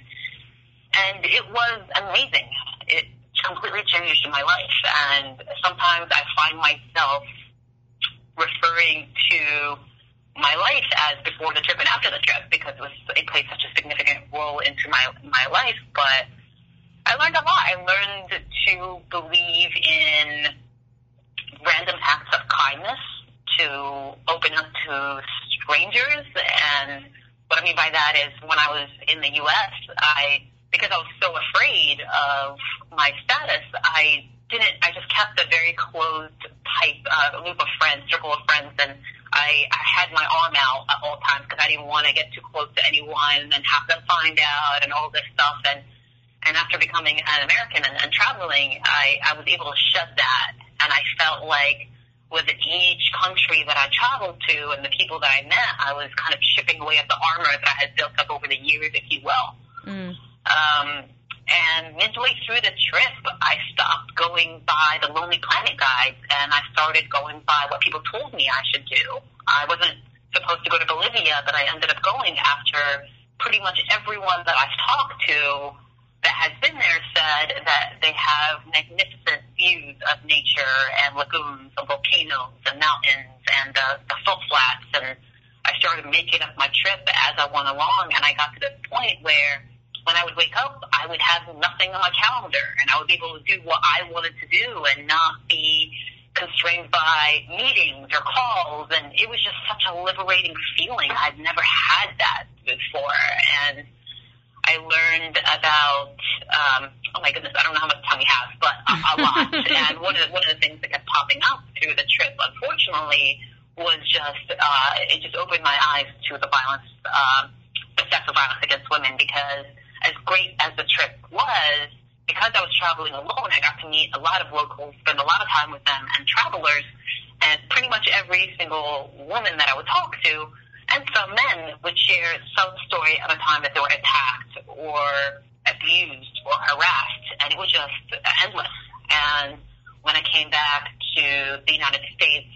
and it was amazing. It completely changed my life, and sometimes I find myself referring to my life as before the trip and after the trip because it was it played such a significant role into my my life. But I learned a lot. I learned to believe in random acts of kindness, to open up to strangers, and what I mean by that is when I was in the U.S., I because I was so afraid of my status, I didn't. I just kept a very closed type uh, loop of friends, circle of friends, and I, I had my arm out at all times because I didn't want to get too close to anyone and have them find out and all this stuff. And and after becoming an American and, and traveling, I, I was able to shed that, and I felt like with each country that I traveled to and the people that I met, I was kind of chipping away at the armor that I had built up over the years, if you will. Mm. Um, and midway through the trip, I stopped going by the Lonely Planet guides and I started going by what people told me I should do. I wasn't supposed to go to Bolivia, but I ended up going after pretty much everyone that I've talked to that has been there said that they have magnificent views of nature and lagoons and volcanoes and mountains and uh, the salt flats. And I started making up my trip as I went along, and I got to the point where when I would wake up, I would have nothing on my calendar and I would be able to do what I wanted to do and not be constrained by meetings or calls. And it was just such a liberating feeling. I'd never had that before. And I learned about, um, oh my goodness, I don't know how much time we have, but a, a lot. *laughs* and one of, the, one of the things that kept popping up through the trip, unfortunately, was just, uh, it just opened my eyes to the violence, um, the sexual violence against women because as great as the trip was, because I was traveling alone, I got to meet a lot of locals, spend a lot of time with them, and travelers. And pretty much every single woman that I would talk to, and some men, would share some story of a time that they were attacked or abused or harassed, and it was just endless. And when I came back to the United States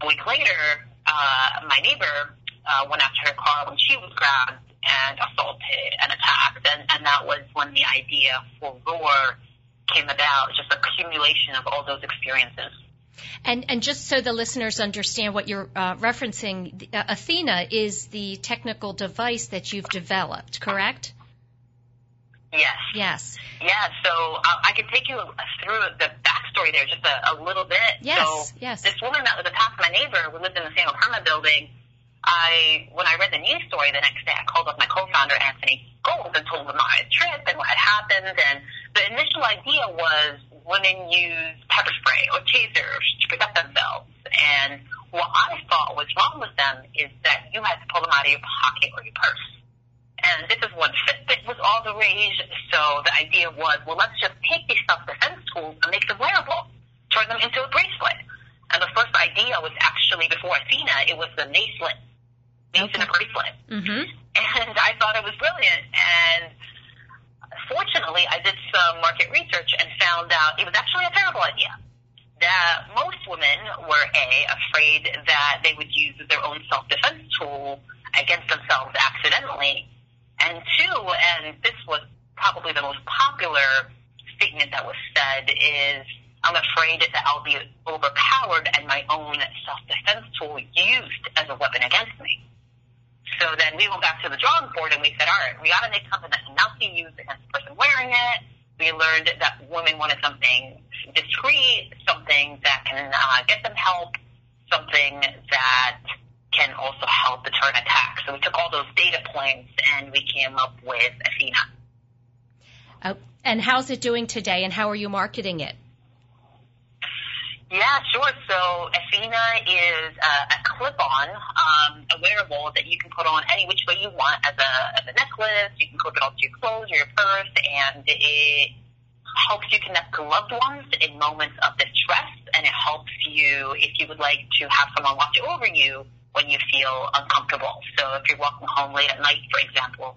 a week later, uh, my neighbor uh, went after her car when she was grabbed and assaulted and attacked. And, and that was when the idea for Roar came about, just accumulation of all those experiences. And, and just so the listeners understand what you're uh, referencing, uh, Athena is the technical device that you've developed, correct? Yes. Yes. Yeah. So uh, I can take you through the backstory there just a, a little bit. Yes. So yes. This woman that was attacked, my neighbor, who lived in the same apartment building, I, when I read the news story the next day, I called up my co-founder, Anthony Gold, and told him about my trip and what had happened. And the initial idea was women use pepper spray or tasers to protect themselves. And what I thought was wrong with them is that you had to pull them out of your pocket or your purse. And this is when Fitbit was all the rage. So the idea was, well, let's just take these self-defense tools and make them wearable, turn them into a bracelet. And the first idea was actually before Athena, it was the Nacelet Mason okay. bracelet. Mm-hmm. And I thought it was brilliant. And fortunately, I did some market research and found out it was actually a terrible idea. That most women were A, afraid that they would use their own self-defense tool against themselves accidentally. And two, and this was probably the most popular statement that was said is, I'm afraid that I'll be overpowered and my own self-defense tool used as a weapon against me. So then we went back to the drawing board and we said, all right, we got to make something that cannot be used against the person wearing it. We learned that women wanted something discreet, something that can uh, get them help, something that can also help deter an attack. So we took all those data points and we came up with Athena. Uh, and how's it doing today and how are you marketing it? Yeah, sure. So Athena is a, a clip-on, um, a wearable that you can put on any which way you want as a, as a necklace. You can clip it onto your clothes or your purse, and it helps you connect to loved ones in moments of distress, and it helps you if you would like to have someone watch over you when you feel uncomfortable. So if you're walking home late at night, for example,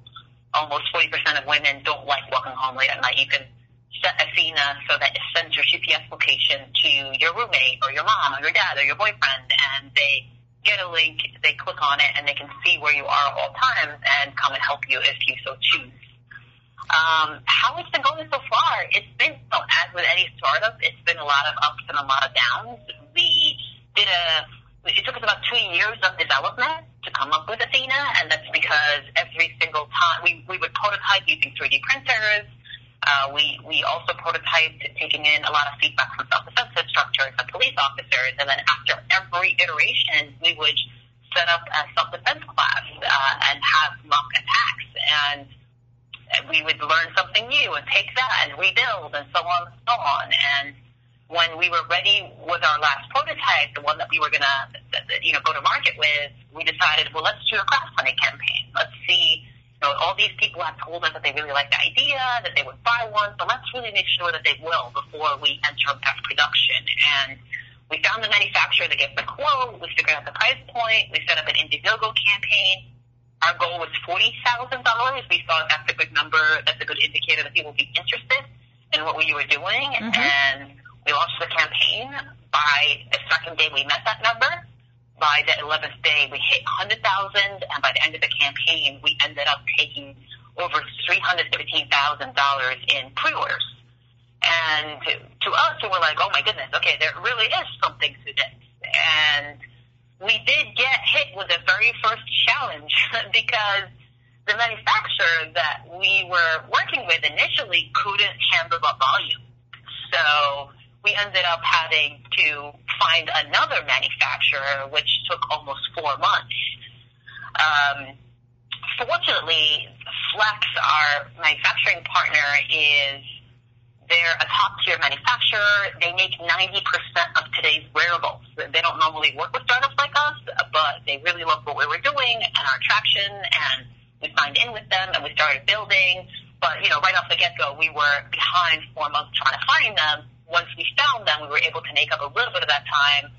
almost 40% of women don't like walking home late at night. You can Athena so that it sends your GPS location to your roommate or your mom or your dad or your boyfriend, and they get a link, they click on it, and they can see where you are at all times and come and help you if you so choose. Um, how it's been going so far? It's been, so as with any startup, it's been a lot of ups and a lot of downs. We did a, it took us about two years of development to come up with Athena, and that's because every single time we, we would prototype using 3D printers. Uh, we, we also prototyped taking in a lot of feedback from self-defense instructors and police officers, and then after every iteration, we would set up a self-defense class uh, and have mock attacks. And we would learn something new and take that and rebuild and so on and so on. And when we were ready with our last prototype, the one that we were going to, you know, go to market with, we decided, well, let's do a crowdfunding campaign. Let's see, you know, all these people have told us that they really like the idea, that they would buy one, so let's really make sure that they will before we enter mass production. And we found the manufacturer that gave the quote, we figured out the price point, we set up an Indiegogo campaign, our goal was forty thousand dollars. We thought that's a good number. That's a good indicator that people would be interested in what we were doing, mm-hmm. and we launched the campaign. By the second day, we met that number. By the eleventh day, we hit hundred thousand, and by the end of the campaign, we ended up taking over three hundred fifteen thousand dollars in pre-orders. And to us, we were like, "Oh my goodness! Okay, there really is something to this." And we did get hit with the very first challenge *laughs* because the manufacturer that we were working with initially couldn't handle the volume. So we ended up having to find another manufacturer, which took almost four months. Um, fortunately, Flex, our manufacturing partner, is they're a top tier manufacturer. They make 90% of today's wearables. They don't normally work with startups like us, but they really love what we were doing and our traction and we signed in with them and we started building. But, you know, right off the get-go, we were behind four months trying to find them. Once we found them, we were able to make up a little bit of that time.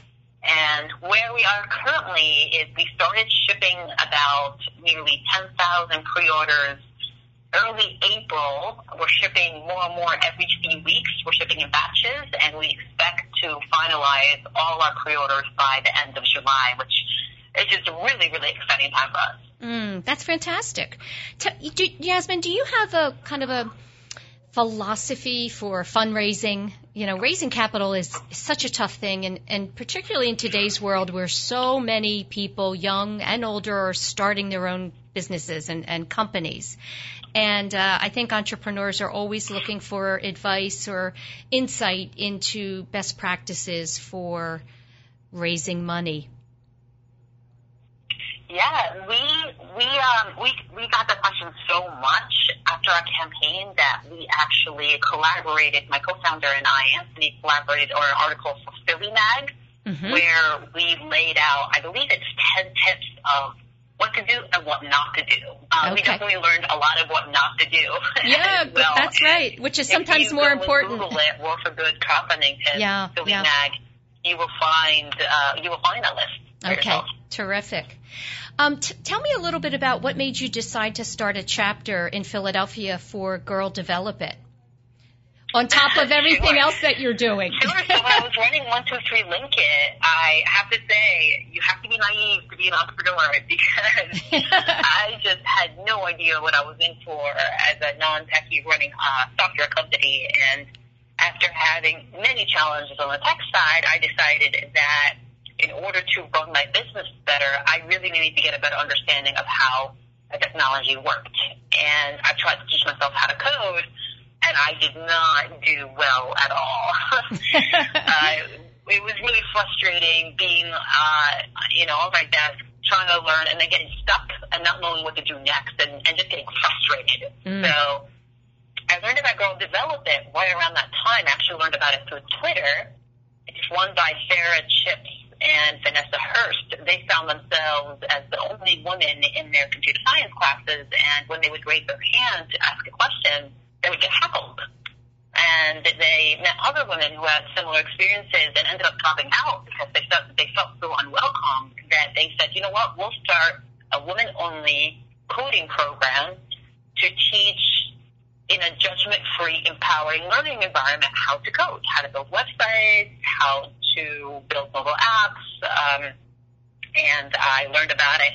And where we are currently is we started shipping about nearly 10,000 pre-orders early April, we're shipping more and more every few weeks. We're shipping in batches, and we expect to finalize all our pre-orders by the end of July, which is just a really, really exciting time for us. Mm, that's fantastic. T- do, Yasmin, do you have a kind of a philosophy for fundraising? You know, raising capital is such a tough thing, and, and particularly in today's world where so many people, young and older, are starting their own businesses and, and companies. And uh, I think entrepreneurs are always looking for advice or insight into best practices for raising money. Yeah, we we um we we got the question so much after our campaign that we actually collaborated. My co-founder and I, Anthony, collaborated on an article for Philly Mag, mm-hmm. where we laid out, I believe it's ten tips of what to do and what not to do. Um, okay. We definitely learned a lot of what not to do. *laughs* Yeah, well. that's right. Which is sometimes more important. Google it, Roar for Good crowdfunding tips, yeah, Philly yeah. Mag, you will find uh, you will find that list. Okay, yourself. Terrific. Um, t- tell me a little bit about what made you decide to start a chapter in Philadelphia for Girl Develop It on top of *laughs* everything sure. else that you're doing. Sure. So when I was running one two three Linkit, I have to say you have to be naive to be an entrepreneur *laughs* because *laughs* I just had no idea what I was in for as a non-techie running a software company. And after having many challenges on the tech side, I decided that in order to run my business better, I really needed to get a better understanding of how a technology worked. And I tried to teach myself how to code and I did not do well at all. *laughs* *laughs* uh, it was really frustrating being, uh, you know, on my desk trying to learn and then getting stuck and not knowing what to do next and, and just getting frustrated. Mm. So I learned about Girl Develop It right around that time. I actually learned about it through Twitter. It's won by Sara Chipps and Vanessa Hurst. They found themselves as the only women in their computer science classes, and when they would raise their hand to ask a question, they would get heckled. And they met other women who had similar experiences and ended up dropping out because they felt they felt so unwelcome that they said, you know what, we'll start a women-only coding program to teach in a judgment-free, empowering learning environment how to code, how to build websites, how to build mobile apps. Um, and I learned about it.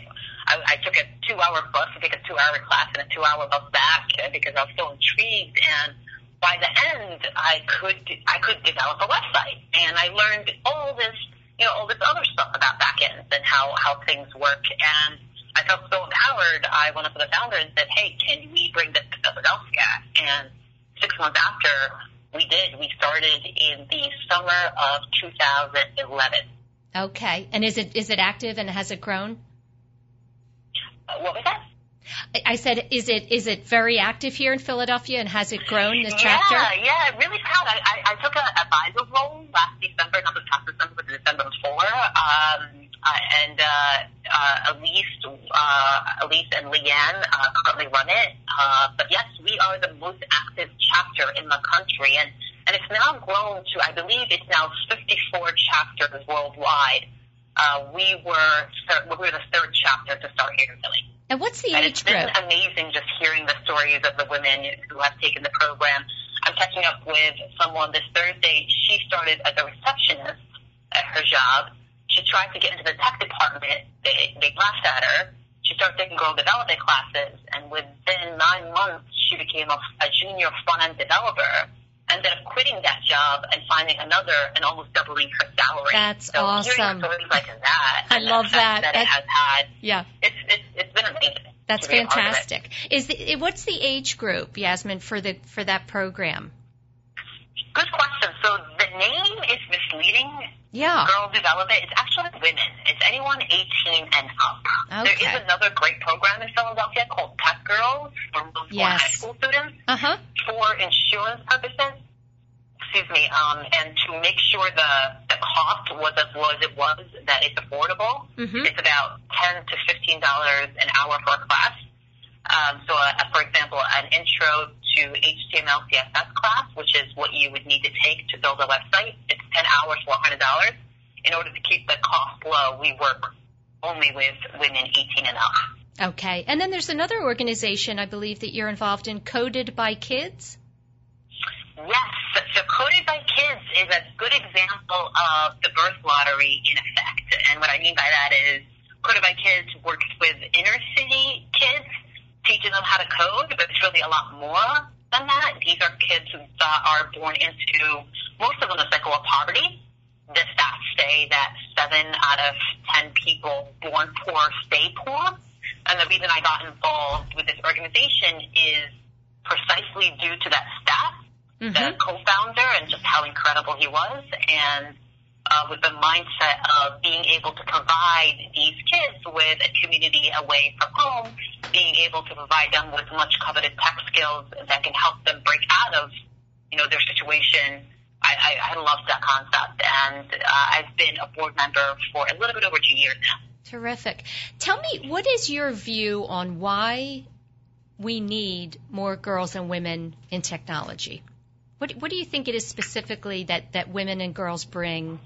I, I took a two-hour bus to take a two-hour class and a two-hour bus back because I was so intrigued. And by the end, I could I could develop a website, and I learned all this, you know, all this other stuff about backends and how how things work. And I felt so empowered. I went up to the founder and said, "Hey, can we bring this to Philadelphia?" And six months after, we did. We started in the summer of 2011. Okay, and is it is it active and has it grown? Uh, what was that? I said, is it is it very active here in Philadelphia, and has it grown this chapter? Yeah, yeah, really proud. I, I, I took an advisor role last December, not this past December, but the December before. Um, uh, and uh, uh, Elise, uh, Elise and Leanne uh, currently run it. Uh, but yes, we are the most active chapter in the country, and and it's now grown to, I believe, it's now 54 chapters worldwide. Uh, we were we were the third chapter to start here in Philly. And what's the and age it's been group? amazing just hearing the stories of the women who have taken the program. I'm catching up with someone this Thursday. She started as a receptionist at her job. She tried to get into the tech department. They, they laughed at her. She started taking Girl Develop It classes, and within nine months, she became a, a junior front-end developer. Ended up quitting that job and finding another and almost doubling her salary. That's so awesome. Stories like that, I love that. That it has had, Yeah, it's it's it's been amazing. that's to be a part of it. fantastic. Is the, eh, what's the age group, Yasmin, for the for that program? Good question. So the name is misleading. Yeah. Girl Develop It. It's actually women. It's anyone 18 and up. There Okay. is another great program in Philadelphia called Tech Girls for, Yes. high school students Uh huh. for insurance purposes. Excuse me. Um, and to make sure the the cost was as low as it was, that it's affordable. Mhm. It's about 10 to 15 dollars an hour for a class. Um, so, uh, for example, an intro to HTML CSS class, which is what you would need to take to build a website, it's 10 hours for $100. In order to keep the cost low, we work only with women 18 and up. Okay. And then there's another organization I believe that you're involved in, Coded by Kids. Yes, so Coded by Kids is a good example of the birth lottery in effect. And what I mean by that is Coded by Kids works with inner city kids, teaching them how to code, but it's really a lot more than that. These are kids who uh, are born into, most of them, a cycle of poverty. The stats say that seven out of ten people born poor stay poor. And the reason I got involved with this organization is precisely due to that stat Mm-hmm. the co-founder and just how incredible he was, and uh, with the mindset of being able to provide these kids with a community away from home, being able to provide them with much coveted tech skills that can help them break out of, you know, their situation. I, I, I love that concept, and uh, I've been a board member for a little bit over two years now. Terrific. Tell me, what is your view on why we need more girls and women in technology? What, what do you think it is specifically that, that women and girls bring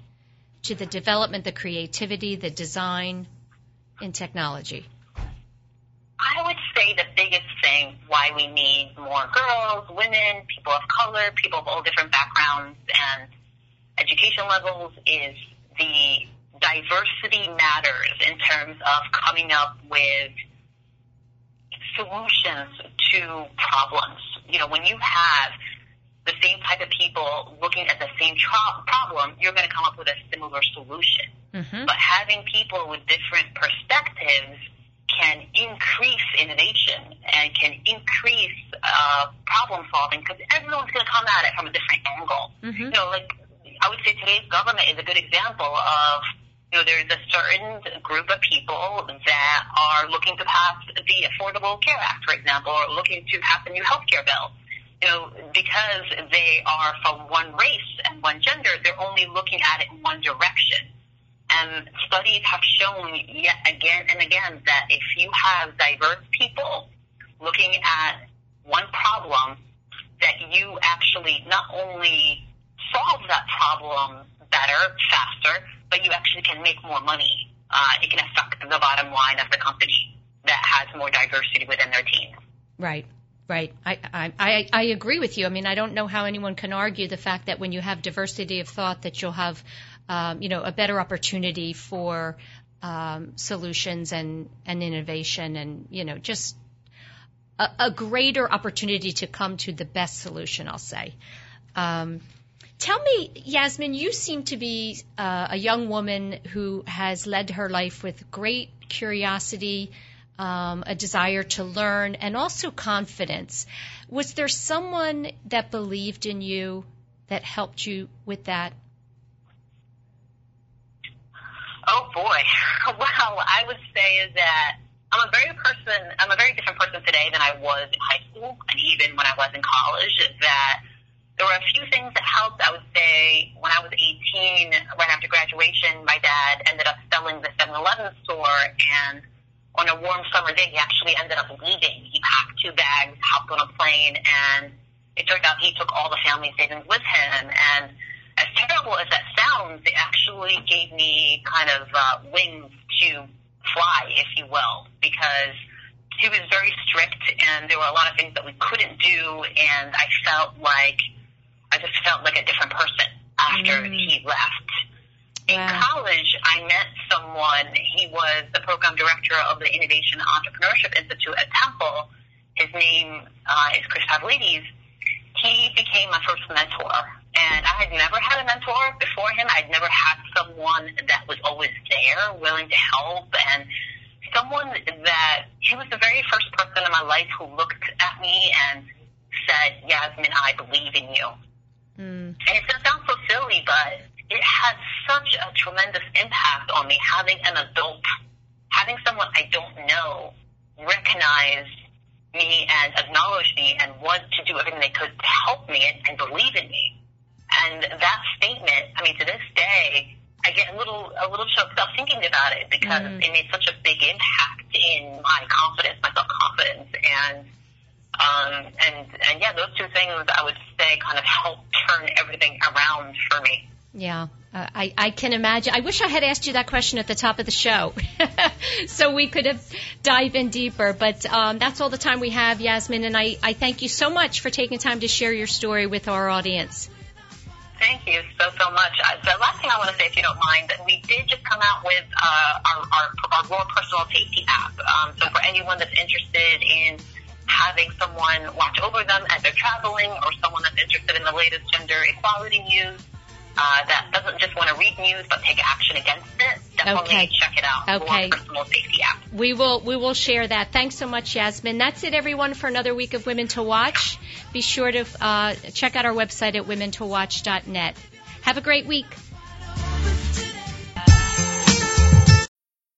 to the development, the creativity, the design in technology? I would say the biggest thing why we need more girls, women, people of color, people of all different backgrounds and education levels is the diversity matters in terms of coming up with solutions to problems. You know, when you have the same type of people looking at the same tro- problem, you're going to come up with a similar solution. Mm-hmm. But having people with different perspectives can increase innovation and can increase uh, problem solving because everyone's going to come at it from a different angle. Mhm. You know, like I would say today's government is a good example of you know there's a certain group of people that are looking to pass the Affordable Care Act, for example, or looking to pass a new health care bill. you know, because they are from one race and one gender, they're only looking at it in one direction. And studies have shown yet again and again that if you have diverse people looking at one problem, that you actually not only solve that problem better, faster, but you actually can make more money. Uh, it can affect the bottom line of the company that has more diversity within their team. Right. Right. I, I, I agree with you. I mean, I don't know how anyone can argue the fact that when you have diversity of thought that you'll have, um, you know, a better opportunity for um, solutions and, and innovation and, you know, just a, a, greater opportunity to come to the best solution, I'll say. Um, tell me, Yasmin, you seem to be uh, a young woman who has led her life with great curiosity, um, a desire to learn, and also confidence. Was there someone that believed in you that helped you with that? Oh boy. *laughs* Well, I would say is that I'm a very person. I'm a very different person today than I was in high school, and even when I was in college. That there were a few things that helped. I would say when I was 18, right after graduation, my dad ended up selling the 7-Eleven store, and on a warm summer day, he actually ended up leaving. He packed two bags, hopped on a plane, and it turned out he took all the family savings with him. And as terrible as that sounds, it actually gave me kind of uh, wings to fly, if you will, because he was very strict, and there were a lot of things that we couldn't do, and I felt like I just felt like a different person after mm. he left. In wow. college, I met someone. He was the program director of the Innovation Entrepreneurship Institute at Temple. His name uh, is Chris Pavlides. He became my first mentor. And I had never had a mentor before him. I'd never had someone that was always there, willing to help, and someone that he was the very first person in my life who looked at me and said, Yasmin, I believe in you. Mm. And it sounds so silly, but it had such a tremendous impact on me having an adult, having someone I don't know recognize me and acknowledge me and want to do everything they could to help me and, and believe in me. And that statement, I mean, to this day, I get a little a little choked up thinking about it because mm. it made such a big impact in my confidence, my self confidence, and um, and and yeah, those two things I would say kind of helped turn everything around for me. Yeah, uh, I, I can imagine. I wish I had asked you that question at the top of the show, *laughs* so we could have dive in deeper. But um, that's all the time we have, Yasmin. And I, I thank you so much for taking time to share your story with our audience. Thank you so so much. Uh, the last thing I want to say, if you don't mind, that we did just come out with uh, our, our our Roar Personal Safety app. Um, so for anyone that's interested in having someone watch over them as they're traveling, or someone that's interested in the latest gender equality news uh, that doesn't just want to read news but take action against it, definitely okay. check it out. Okay. Personal Safety app. We will we will share that. Thanks so much, Yasmin. That's it, everyone, for another week of Women to Watch. Be sure to uh, check out our website at womentowatch.net. Have a great week.